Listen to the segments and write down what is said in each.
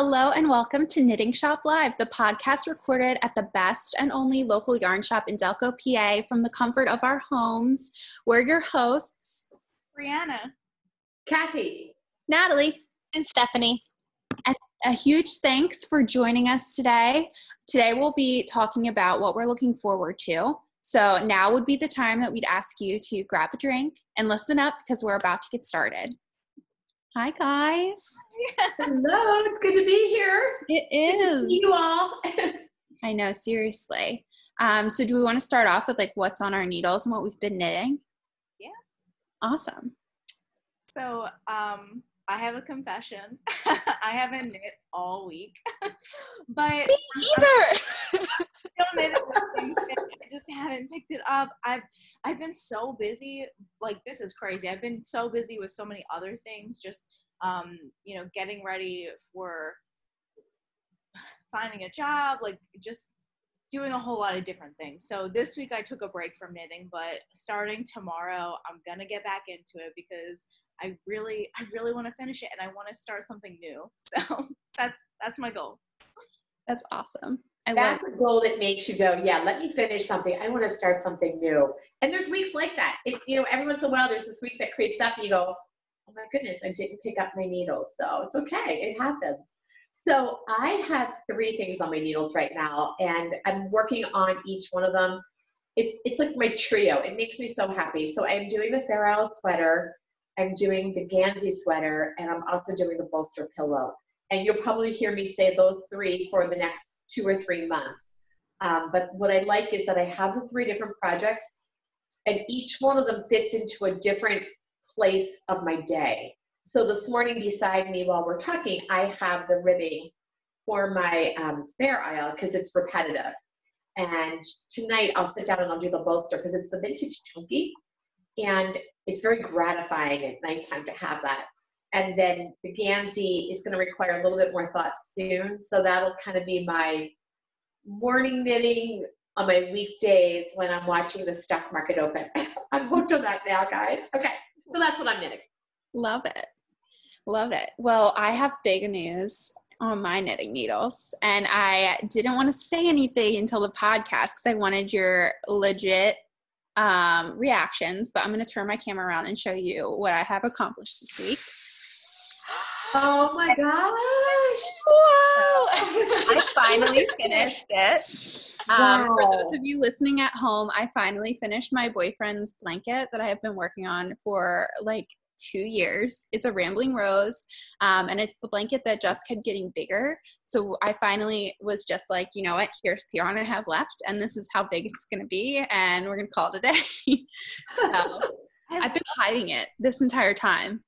Hello and welcome to Knitting Shop Live, the podcast recorded at the best and only local yarn shop in Delco, PA, from the comfort of our homes. We're your hosts, Brianna, Kathy, Natalie, and Stephanie. And a huge thanks for joining us today. Today we'll be talking about what we're looking forward to. So now would be the time that we'd ask you to grab a drink and listen up because we're about to get started. Hi, guys. Hello, it's good to be here. It is. see you all. I know, seriously. Um, so, do we want to start off with like what's on our needles and what we've been knitting? Yeah. Awesome. So, um, I have a confession. I haven't knit all week, but me either. I just haven't picked it up. I've I've been so busy. Like this is crazy. I've been so busy with so many other things. Just um, you know, getting ready for finding a job. Like just doing a whole lot of different things. So this week I took a break from knitting, but starting tomorrow I'm gonna get back into it because I really I really want to finish it and I want to start something new. So that's that's my goal. That's awesome. I That's a goal that makes you go, yeah, let me finish something. I want to start something new. And there's weeks like that. You know, every once in a while there's this week that creeps up and you go, oh my goodness, I didn't pick up my needles. So it's okay. It happens. So I have three things on my needles right now, and I'm working on each one of them. It's it's like my trio. It makes me so happy. So I'm doing the Fair Isle sweater, I'm doing the Gansey sweater, and I'm also doing the bolster pillow. And you'll probably hear me say those three for the next two or three months. Um, but what I like is that I have the three different projects, and each one of them fits into a different place of my day. So this morning, beside me while we're talking, I have the ribbing for my um, Fair Isle because it's repetitive. And tonight I'll sit down and I'll do the bolster because it's the vintage chunky. And it's very gratifying at nighttime to have that. And then the Gansey is going to require a little bit more thought soon. So that'll kind of be my morning knitting on my weekdays when I'm watching the stock market open. I'm hooked on that now, guys. Okay, so that's what I'm knitting. Love it. Love it. Well, I have big news on my knitting needles, and I didn't want to say anything until the podcast because I wanted your legit um, reactions. But I'm going to turn my camera around and show you what I have accomplished this week. Oh my gosh! Whoa! I finally finished it. Um, For those of you listening at home, I finally finished my boyfriend's blanket that I have been working on for like two years. It's a Rambling Rose, um, and it's the blanket that just kept getting bigger. So I finally was just like, you know what? Here's the yarn I have left, and this is how big it's going to be, and we're going to call it a day. so I've been hiding it this entire time.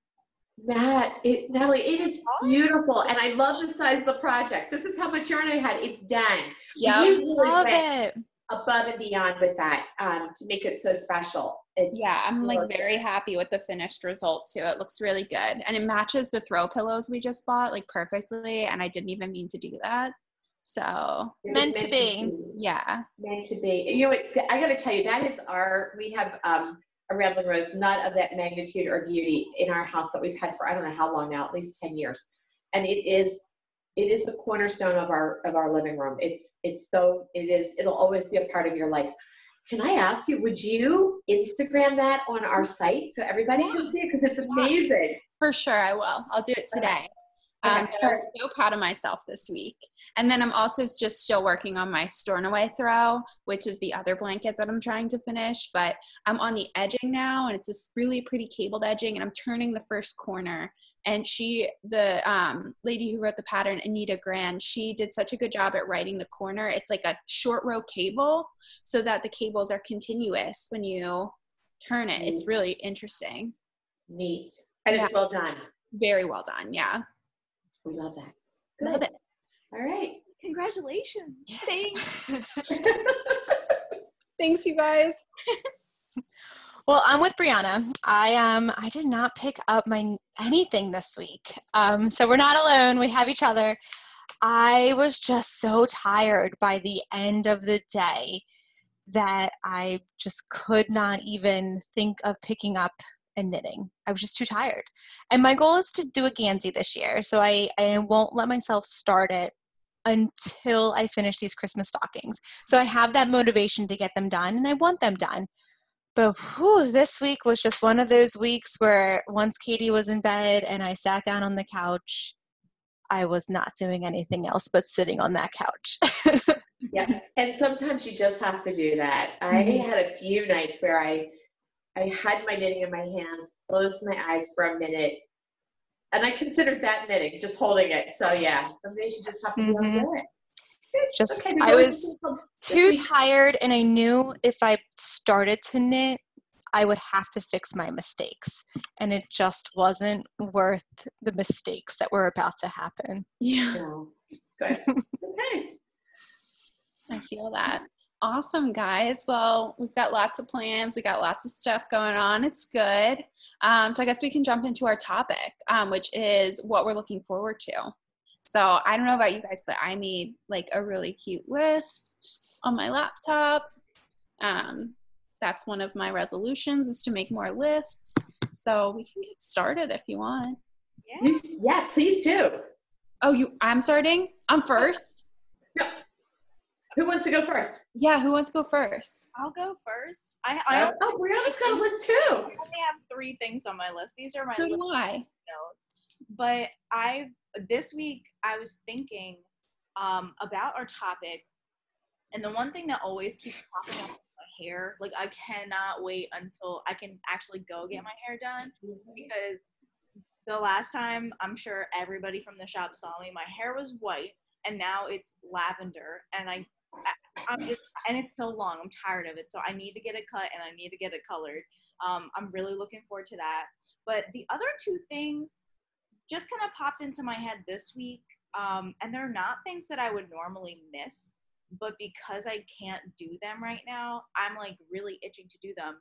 That it, Natalie, it is beautiful, and I love the size of the project. This is how much yarn I had. It's done. Yeah. Really Love it. above and beyond with that um, to make it so special. It's Yeah, I'm like very happy with the finished result too. It looks really good. And it matches the throw pillows we just bought like perfectly. And I didn't even mean to do that. So was Meant to be. yeah. Meant to be. You know what? I got to tell you, that is our. We have um, a rambling rose, not of that magnitude or beauty, in our house that we've had for I don't know how long now, at least ten years, and it is. It is the cornerstone of our of our living room. It's it's so it is. It'll always be a part of your life. Can I ask you? Would you Instagram that on our site so everybody can see it because it's amazing. For sure I will. I'll do it today. Um, I'm so proud of myself this week. And then I'm also just still working on my Stornoway throw, which is the other blanket that I'm trying to finish. But I'm on the edging now, and it's this really pretty cabled edging, and I'm turning the first corner. And she, the um, lady who wrote the pattern, Anita Grand, she did such a good job at writing the corner. It's like a short row cable, so that the cables are continuous when you turn it. It's really interesting. Neat, and it's well done. Very well done. Yeah. We love that. Love it. All right. Congratulations. Thanks. Thanks, you guys. Well, I'm with Brianna. I um I did not pick up my anything this week. Um, so we're not alone. We have each other. I was just so tired by the end of the day that I just could not even think of picking up and knitting. I was just too tired. And my goal is to do a Gansey this year. So I, I won't let myself start it until I finish these Christmas stockings. So I have that motivation to get them done and I want them done. But whew, this week was just one of those weeks where once Katie was in bed and I sat down on the couch, I was not doing anything else but sitting on that couch. yeah, and sometimes you just have to do that. I mm-hmm. had a few nights where I I had my knitting in my hands, closed my eyes for a minute, and I considered that knitting, just holding it. So yeah, some days you just have to mm-hmm. be able do it. Just okay, I was too tired, and I knew if I started to knit, I would have to fix my mistakes, and it just wasn't worth the mistakes that were about to happen. Yeah. Good. okay. I feel that. Awesome, guys. Well, we've got lots of plans. We got lots of stuff going on. It's good. Um, so I guess we can jump into our topic, um, which is what we're looking forward to. So I don't know about you guys, but I made like a really cute list on my laptop. Um, that's one of my resolutions is to make more lists. So we can get started if you want. Yeah, yeah please do. Oh, you? I'm starting. I'm first. No. Who wants to go first? Yeah, who wants to go first? I'll go first. I, I oh, Brianna's got a list too. I only have three things on my list. These are my so do I. notes. But I've this week I was thinking um, about our topic, and the one thing that always keeps popping up is my hair. Like I cannot wait until I can actually go get my hair done because the last time I'm sure everybody from the shop saw me, my hair was white and now it's lavender, and I. I'm just, and it's so long. I'm tired of it. So I need to get it cut and I need to get it colored. Um, I'm really looking forward to that. But the other two things just kind of popped into my head this week. Um, and they're not things that I would normally miss, but because I can't do them right now, I'm like really itching to do them.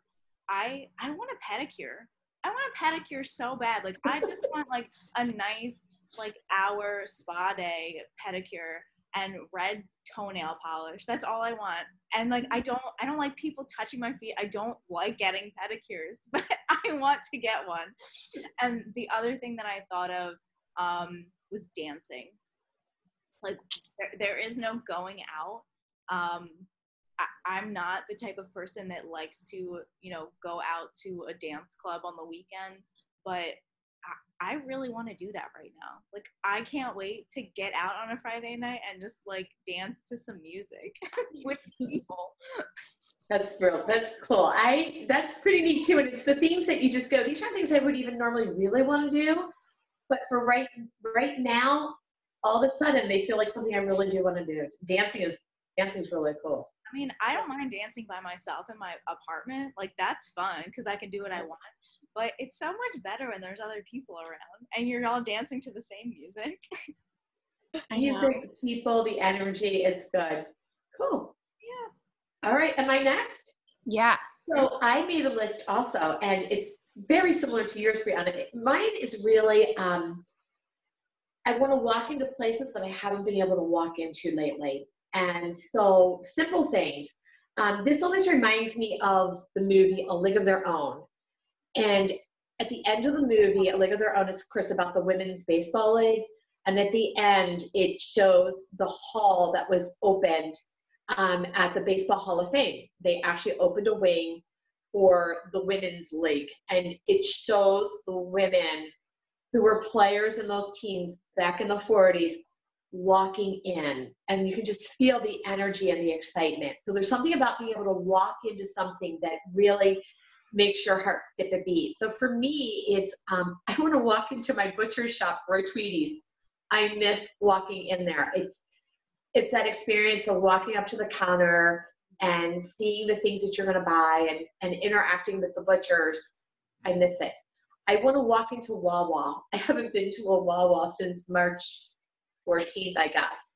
I I want a pedicure. I want a pedicure so bad. Like I just want like a nice like hour spa day pedicure and red toenail polish. That's all I want. And like I don't I don't like people touching my feet. I don't like getting pedicures, but I want to get one. And the other thing that I thought of um, was dancing. Like there, there is no going out. Um, I, am not the type of person that likes to, you know, go out to a dance club on the weekends, but I really want to do that right now. Like I can't wait to get out on a Friday night and just like dance to some music with people. That's real. That's cool. I that's pretty neat too. And it's the things that you just go, these are things I would even normally really want to do. But for right right now, all of a sudden they feel like something I really do want to do. Dancing is dancing is really cool. I mean, I don't mind dancing by myself in my apartment. Like that's fun because I can do what I want but it's so much better when there's other people around and you're all dancing to the same music. music, the people, the energy, it's good. Cool. Yeah. All right, am I next? Yeah. So I made a list also, and it's very similar to yours, Brianna. Mine is really, um, I want to walk into places that I haven't been able to walk into lately. And so simple things. Um, this always reminds me of the movie A League of Their Own. And at the end of the movie, A League of Their Own is, of course, about the women's baseball league. And at the end, it shows the hall that was opened um, at the Baseball Hall of Fame. They actually opened a wing for the women's league. And it shows the women who were players in those teams back in the 40s walking in. And you can just feel the energy and the excitement. So there's something about being able to walk into something that really makes your heart skip a beat. So for me, it's um, I want to walk into my butcher shop for Tweeties. I miss walking in there. It's it's that experience of walking up to the counter and seeing the things that you're going to buy and, and interacting with the butchers. I miss it. I want to walk into Wawa. I haven't been to a Wawa since March 14th, I guess.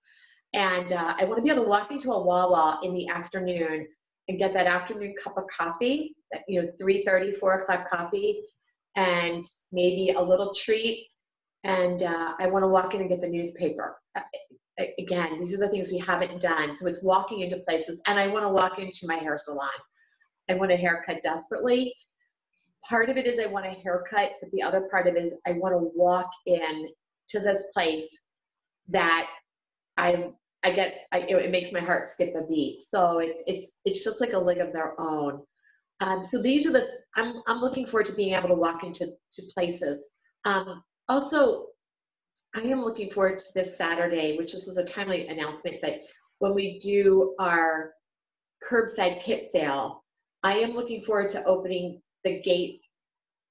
And uh, I want to be able to walk into a Wawa in the afternoon and get that afternoon cup of coffee, that, you know, 3.30, 4 o'clock coffee, and maybe a little treat. And uh, I want to walk in and get the newspaper. Uh, again, these are the things we haven't done. So it's walking into places. And I want to walk into my hair salon. I want a haircut desperately. part of it is I want a haircut, but the other part of it is I want to walk in to this place that I I get I, it makes my heart skip a beat. So it's it's it's just like a league of their own. Um, so these are the I'm I'm looking forward to being able to walk into to places. Um, also, I am looking forward to this Saturday, which this is a timely announcement, but when we do our curbside kit sale, I am looking forward to opening the gate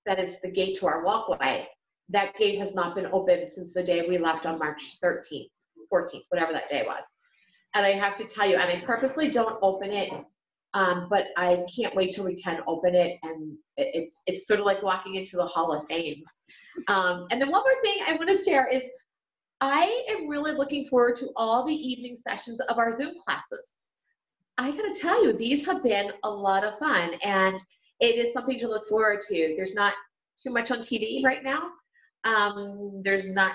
that is the gate to our walkway. That gate has not been open since the day we left on March 13th, 14th, whatever that day was. And I have to tell you, and I purposely don't open it, um, but I can't wait till we can open it. And it's it's sort of like walking into the Hall of Fame. Um, and then one more thing I want to share is I am really looking forward to all the evening sessions of our Zoom classes. I got to tell you, these have been a lot of fun, and it is something to look forward to. There's not too much on TV right now. Um, there's not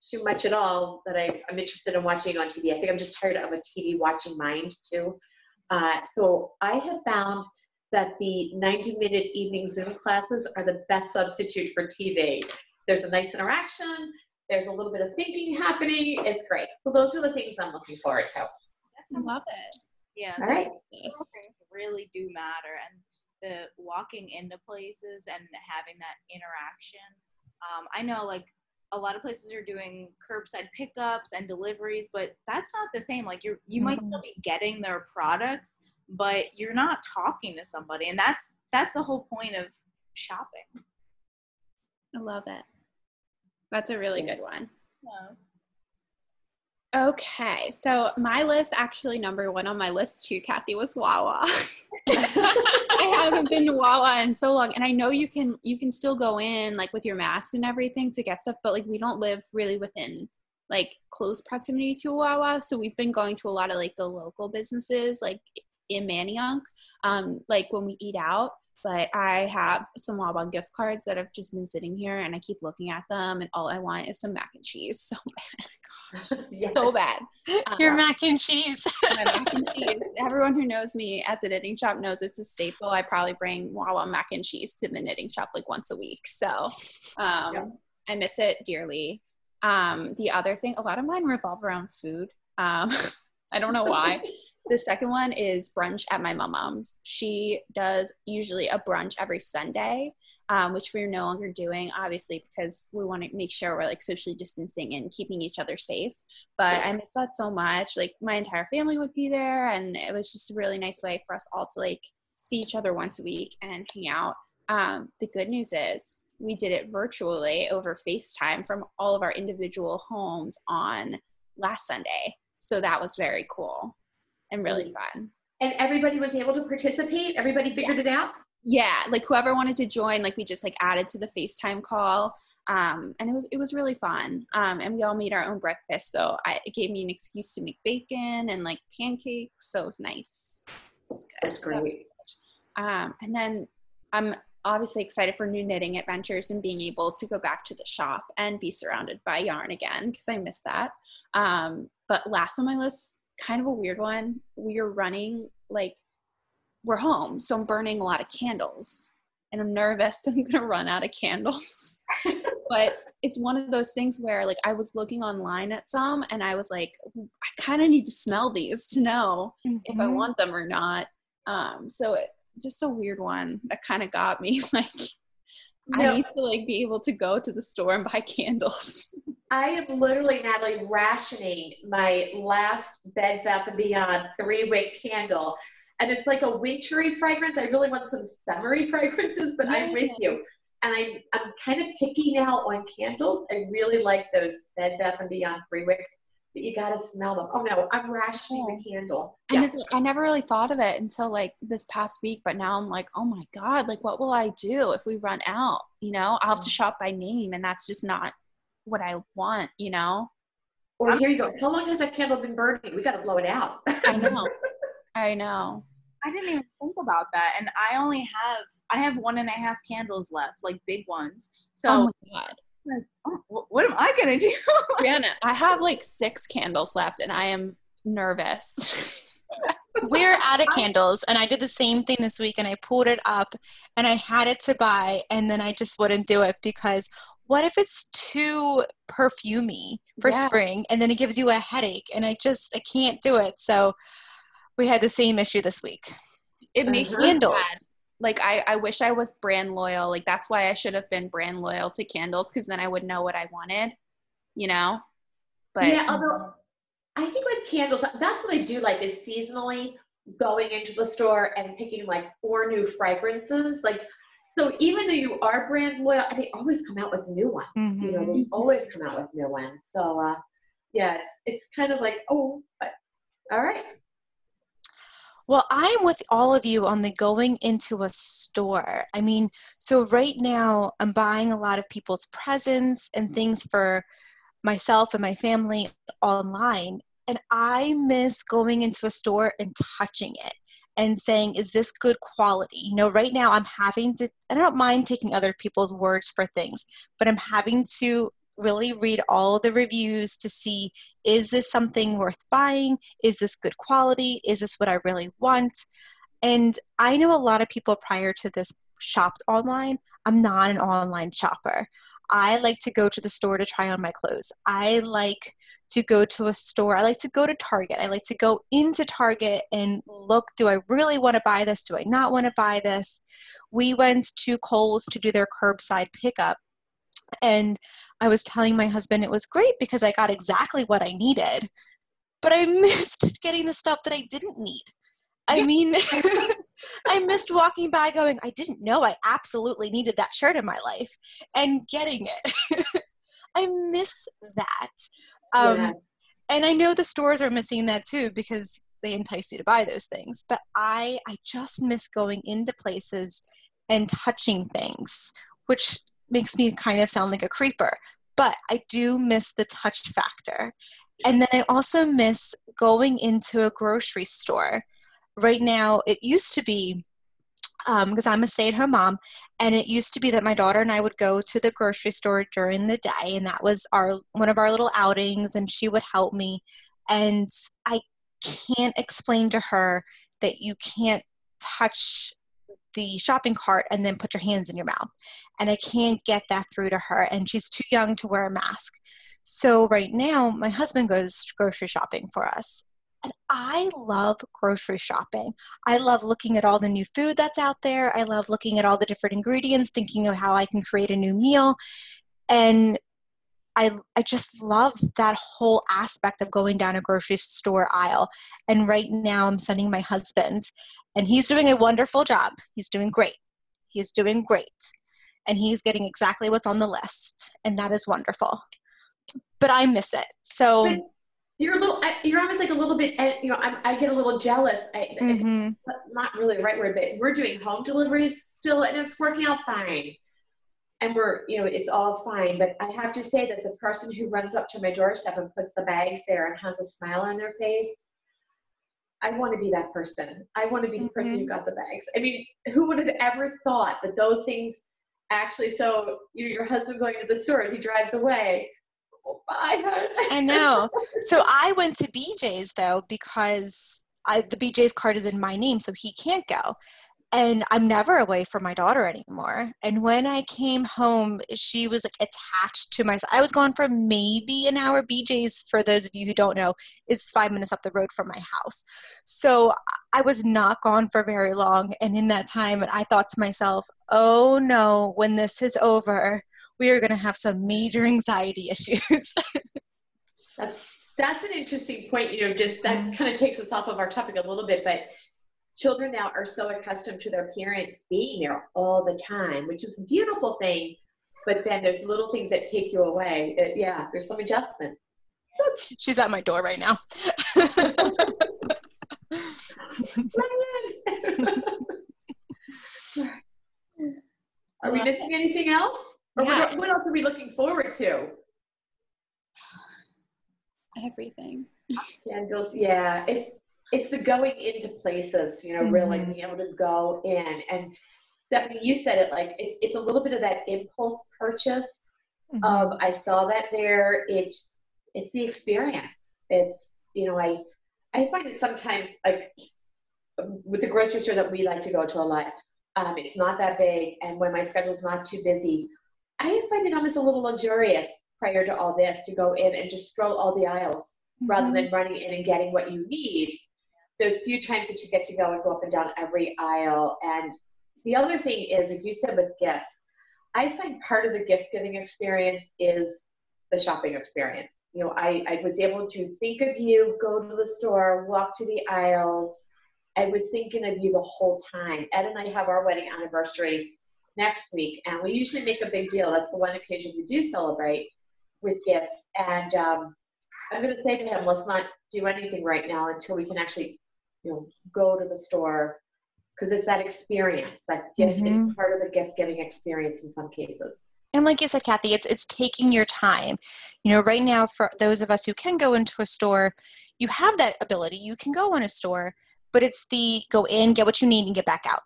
too much at all that I, am interested in watching on TV. I think I'm just tired of a TV watching mind too. Uh, so I have found that the 90 minute evening Zoom classes are the best substitute for TV. There's a nice interaction, there's a little bit of thinking happening. It's great. So those are the things I'm looking forward to. I love it. Yeah, All right. really do matter. And the walking into places and having that interaction. Um, I know like a lot of places are doing curbside pickups and deliveries, but that's not the same. Like you're you mm-hmm. might still be getting their products, but you're not talking to somebody, and that's that's the whole point of shopping. I love it. That's a really good one. Yeah. Okay, so my list actually number one on my list too, Kathy, was Wawa. I haven't been to Wawa in so long, and I know you can you can still go in like with your mask and everything to get stuff, but like we don't live really within like close proximity to Wawa, so we've been going to a lot of like the local businesses like in Manayunk, um, like when we eat out. But I have some Wawa gift cards that have just been sitting here, and I keep looking at them, and all I want is some mac and cheese so bad. yes. so bad. Your um, mac and cheese. mac and cheese. Everyone who knows me at the knitting shop knows it's a staple. I probably bring Wawa mac and cheese to the knitting shop like once a week. So um, yeah. I miss it dearly. Um, the other thing, a lot of mine revolve around food. Um, I don't know why. the second one is brunch at my mom's. She does usually a brunch every Sunday um, which we're no longer doing, obviously, because we want to make sure we're like socially distancing and keeping each other safe. But I miss that so much. Like my entire family would be there, and it was just a really nice way for us all to like see each other once a week and hang out. Um, the good news is we did it virtually over FaceTime from all of our individual homes on last Sunday. So that was very cool and really fun. And everybody was able to participate? Everybody figured yeah. it out? Yeah like whoever wanted to join like we just like added to the facetime call um, and it was it was really fun. Um, and we all made our own breakfast so I, it gave me an excuse to make bacon and like pancakes so it was nice. It that's great. um, and then i'm obviously excited for new knitting adventures and being able to go back to the shop and be surrounded by yarn again because i miss that. Um, but last on my list kind of a weird one we are running like we're home, so I'm burning a lot of candles. And I'm nervous that I'm gonna run out of candles. but it's one of those things where like I was looking online at some and I was like, I kind of need to smell these to know mm-hmm. if I mm-hmm. want them or not. Um, so it just a weird one that kind of got me like I need to like be able to go to the store and buy candles. I am literally, Natalie, rationing my last Bed Bath & Beyond three wick candle and it's like a wintry fragrance. I really want some summery fragrances, but I'm with you. And I, I'm kind of picky now on candles. I really like those Bed Bath and Beyond three wicks, but you gotta smell them. Oh no, I'm rationing the oh. candle. And yeah. I never really thought of it until like this past week, but now I'm like, oh my god, like what will I do if we run out? You know, I'll have to mm. shop by name, and that's just not what I want. You know. Or here you go. How long has that candle been burning? We got to blow it out. I know. I know. I didn't even think about that. And I only have I have one and a half candles left, like big ones. So oh my god. Like, oh, what am I gonna do? Brianna, I have like six candles left and I am nervous. we're out of candles and i did the same thing this week and i pulled it up and i had it to buy and then i just wouldn't do it because what if it's too perfumey for Yeah. spring and then it gives you a headache and i just i can't do it so we had the same issue this week It makes Uh-huh. candles sad. Like I, I wish I was brand loyal. Like that's why I should have been brand loyal to candles because then I would know what I wanted, you know. But yeah, although I think with candles, that's what I do like is seasonally going into the store and picking like four new fragrances. Like, so even though you are brand loyal, they always come out with new ones. You know, they always come out with new ones. So, uh, yeah, it's, it's kind of like, oh, but all right. Well, I'm with all of you on the going into a store. I mean, so right now I'm buying a lot of people's presents and things for myself and my family online. And I miss going into a store and touching it and saying, is this good quality? You know, right now I'm having to, I don't mind taking other people's words for things, but I'm having to really read all the reviews to see is this something worth buying? Is this good quality? Is this what I really want? And I know a lot of people prior to this shopped online. I'm not an online shopper. I like to go to the store to try on my clothes. I like to go to a store. I like to go to Target. I like to go into Target and look do I really want to buy this? Do I not want to buy this? We went to Kohl's to do their curbside pickup. And I was telling my husband it was great because I got exactly what I needed, but I missed getting the stuff that I didn't need. I mean, I missed walking by going, I didn't know I absolutely needed that shirt in my life and getting it. I miss that. Um, Yeah. And I know the stores are missing that too because they entice you to buy those things. But I, I just miss going into places and touching things, which makes me kind of sound like a creeper. But I do miss the touch factor. And then I also miss going into a grocery store. Right now, it used to be um, because I'm a stay at home mom, and it used to be that my daughter and I would go to the grocery store during the day, and that was our one of our little outings, and she would help me. And I can't explain to her that you can't touch the shopping cart and then put your hands in your mouth. And I can't get that through to her, and she's too young to wear a mask. So right now, my husband goes grocery shopping for us. And I love grocery shopping. I love looking at all the new food that's out there. I love looking at all the different ingredients, thinking of how I can create a new meal. And I, I just love that whole aspect of going down a grocery store aisle. And right now, I'm sending my husband, and he's doing a wonderful job. He's doing great. He's doing great. And he's getting exactly what's on the list. And that is wonderful. But I miss it. So, But you're a little, you're almost like a little bit, eh, you know, I'm, I get a little jealous. I, mhm. not really the right word, but we're doing home deliveries still, and it's working out fine. And we're, you know, it's all fine. But I have to say that the person who runs up to my doorstep and puts the bags there and has a smile on their face, I want to be that person. I want to be the person who mm-hmm. got the bags. I mean, who would have ever thought that those things actually? So, you know, your husband going to the store as he drives away. Oh, bye. I know. So I went to BJ's though because I, the BJ's card is in my name, so he can't go. And I'm never away from my daughter anymore. And when I came home, she was like attached to my. I was gone for maybe an hour. BJ's, for those of you who don't know, is five minutes up the road from my house. So I was not gone for very long. And in that time, I thought to myself, "Oh no, when this is over." We are going to have some major anxiety issues. That's that's an interesting point. You know, just that Mm-hmm. kind of takes us off of our topic a little bit, but children now are so accustomed to their parents being there all the time, which is a beautiful thing. But then there's little things that take you away. Uh, yeah, there's some adjustments. She's at my door right now. are we missing anything else? Or Yeah. what, what else are we looking forward to? everything. Candles, yeah. It's it's the going into places, you know, really Mhm. being able to go in. And Stephanie, you said it like it's it's a little bit of that impulse purchase Mm-hmm. of I saw that there. It's it's the experience. It's you know, I I find that sometimes, like with the grocery store that we like to go to a lot, um, it's not that big, and when my schedule's not too busy, I find it almost a little luxurious prior to all this to go in and just stroll all the aisles mm-hmm. rather than running in and getting what you need. Those few times that you get to go and go up and down every aisle. And the other thing is, if you said with gifts, I find part of the gift giving experience is the shopping experience. You know, I, I was able to think of you, go to the store, walk through the aisles. I was thinking of you the whole time. Ed and I have our wedding anniversary next week, and we usually make a big deal. That's the one occasion we do celebrate with gifts. And um, I'm going to say to him, let's not do anything right now until we can actually, you know, go to the store because it's that experience. That gift mm-hmm. is part of the gift giving experience in some cases. And like you said, Kathy, it's it's taking your time. You know, right now for those of us who can go into a store, you have that ability. You can go in a store, but it's the go in, get what you need, and get back out.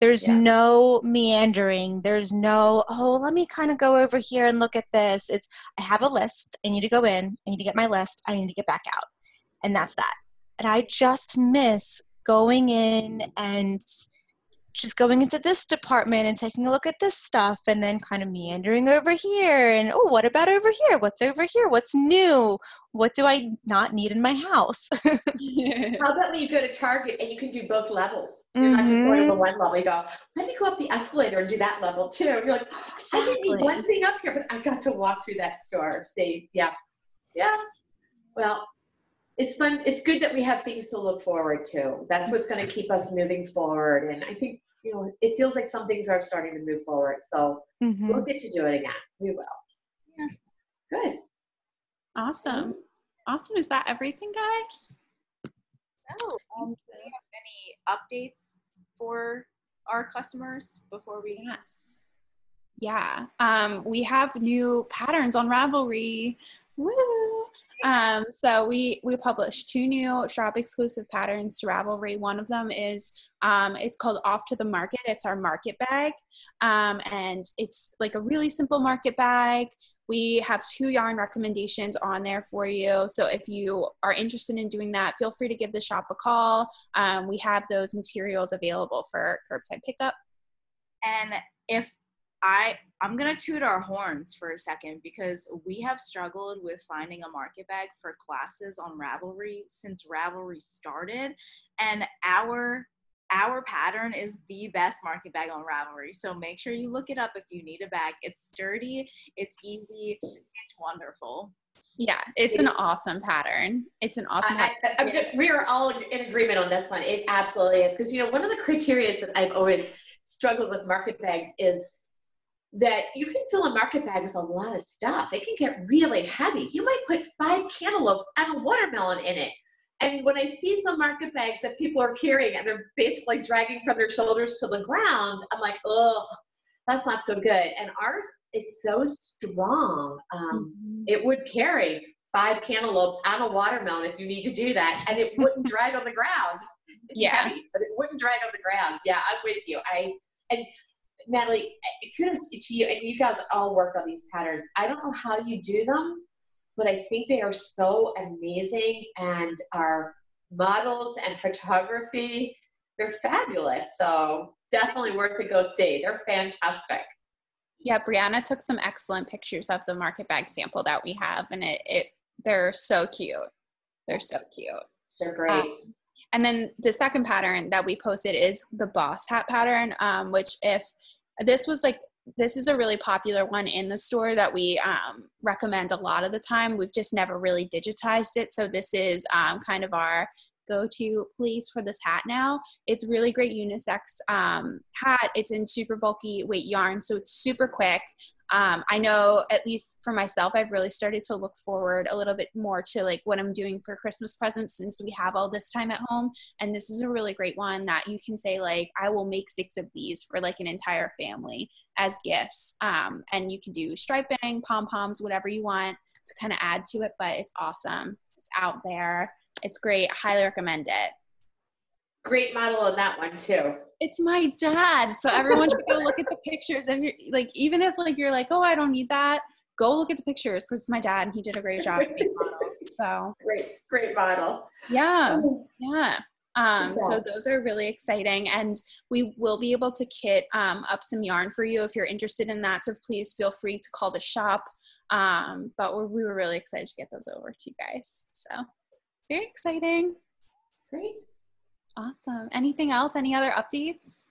There's yeah. no meandering. There's no, oh, let me kind of go over here and look at this. It's, I have a list. I need to go in. I need to get my list. I need to get back out. And that's that. And I just miss going in and just going into this department and taking a look at this stuff and then kind of meandering over here and oh what about over here? What's over here? What's new? What do i not need in my house? How about when you go to target and you can do both levels? You're mm-hmm. not just going over mm-hmm. one level. You go let me go up the escalator and do that level too. You're like exactly. i didn't need one thing up here but i got to walk through that store. See yeah. Yeah. Well it's fun. It's good that we have things to look forward to. That's what's going to keep us moving forward. And I think, you know, it feels like some things are starting to move forward. So mm-hmm. we'll get to do it again. We will. Yeah. Good. Awesome. Awesome. Is that everything, guys? No. Um, do you have any updates for our customers before we? Yes. Yeah. Um, we have new patterns on Ravelry. Woo! Um, so we we published two new shop exclusive patterns to Ravelry. One of them is um, it's called Off to the Market. It's our market bag, um, and it's like a really simple market bag. We have two yarn recommendations on there for you. So if you are interested in doing that, feel free to give the shop a call. Um, we have those materials available for curbside pickup. And if I I'm gonna toot our horns for a second because we have struggled with finding a market bag for classes on Ravelry since Ravelry started, and our our pattern is the best market bag on Ravelry. So make sure you look it up if you need a bag. It's sturdy, it's easy, it's wonderful. Yeah, it's an awesome pattern. It's an awesome. I, I, we are all in agreement on this one. It absolutely is because you know one of the criteria that I've always struggled with market bags is that you can fill a market bag with a lot of stuff. It can get really heavy. You might put five cantaloupes and a watermelon in it. And when I see some market bags that people are carrying and they're basically dragging from their shoulders to the ground, I'm like, oh, that's not so good. And ours is so strong. Um, mm-hmm. It would carry five cantaloupes and a watermelon if you need to do that, and it wouldn't drag on the ground. yeah, heavy, but it wouldn't drag on the ground. Yeah, I'm with you. I and Natalie, kudos to you. And you guys all work on these patterns. I don't know how you do them, but I think they are so amazing. And our models and photography, they're fabulous. So definitely worth to go see. They're fantastic. Yeah, Brianna took some excellent pictures of the market bag sample that we have, and it, it they're so cute. They're so cute. They're great. Um, and then the second pattern that we posted is the boss hat pattern, um, which if this was like this is a really popular one in the store that we um, recommend a lot of the time. We've just never really digitized it. So this is um, kind of our go-to place for this hat now. It's really great unisex um, hat. It's in super bulky weight yarn, so it's super quick um, I know at least for myself, I've really started to look forward a little bit more to like what I'm doing for Christmas presents since we have all this time at home. And this is a really great one that you can say like, I will make six of these for like an entire family as gifts. Um, and you can do striping, pom poms, whatever you want to kind of add to it. But it's awesome. It's out there. It's great. Highly recommend it. Great model on that one too it's my dad. So everyone should go look at the pictures. And you're like, even if like you're like, oh, I don't need that, go look at the pictures because it's my dad and he did a great job. So great, great model. Yeah, Oh, yeah. Um, so those are really exciting, and we will be able to kit um, up some yarn for you if you're interested in that. So please feel free to call the shop. Um, but we're, we were really excited to get those over to you guys. So very exciting. Great. Awesome. Anything else? Any other updates?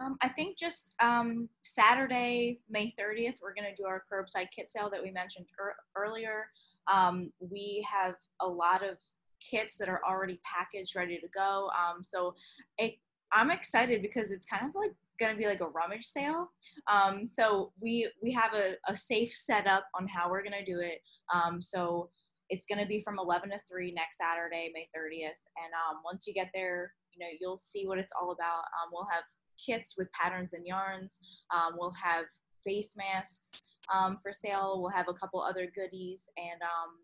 Um, I think just um, Saturday, May 30th, we're going to do our curbside kit sale that we mentioned ear earlier. Um, we have a lot of kits that are already packaged, ready to go. Um, so it, I'm excited because it's kind of like going to be like a rummage sale. Um, so we we have a, a safe setup on how we're going to do it. Um, so it's going to be from 11 to 3 next Saturday, May 30th. And um, once you get there, you know, you'll see what it's all about. Um, we'll have kits with patterns and yarns. Um, we'll have face masks um, for sale. We'll have a couple other goodies, and um,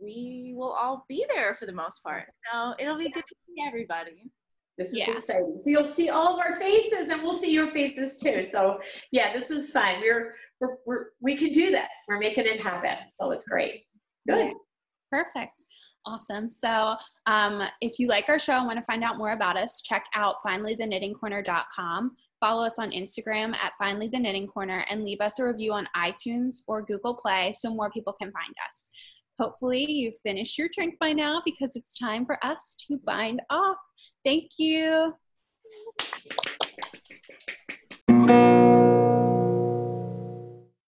we will all be there for the most part. So it'll be good to see everybody. This is Yeah. exciting. So you'll see all of our faces and we'll see your faces too. So yeah, this is fun. We're, we're, we're we can do this. We're making it happen. So it's great. Good. Perfect. Awesome. So, um, if you like our show and want to find out more about us, check out finallytheknittingcorner.com. Follow us on Instagram at Finally the Knitting Corner and leave us a review on iTunes or Google Play so more people can find us. Hopefully, you've finished your drink by now because it's time for us to bind off. Thank you.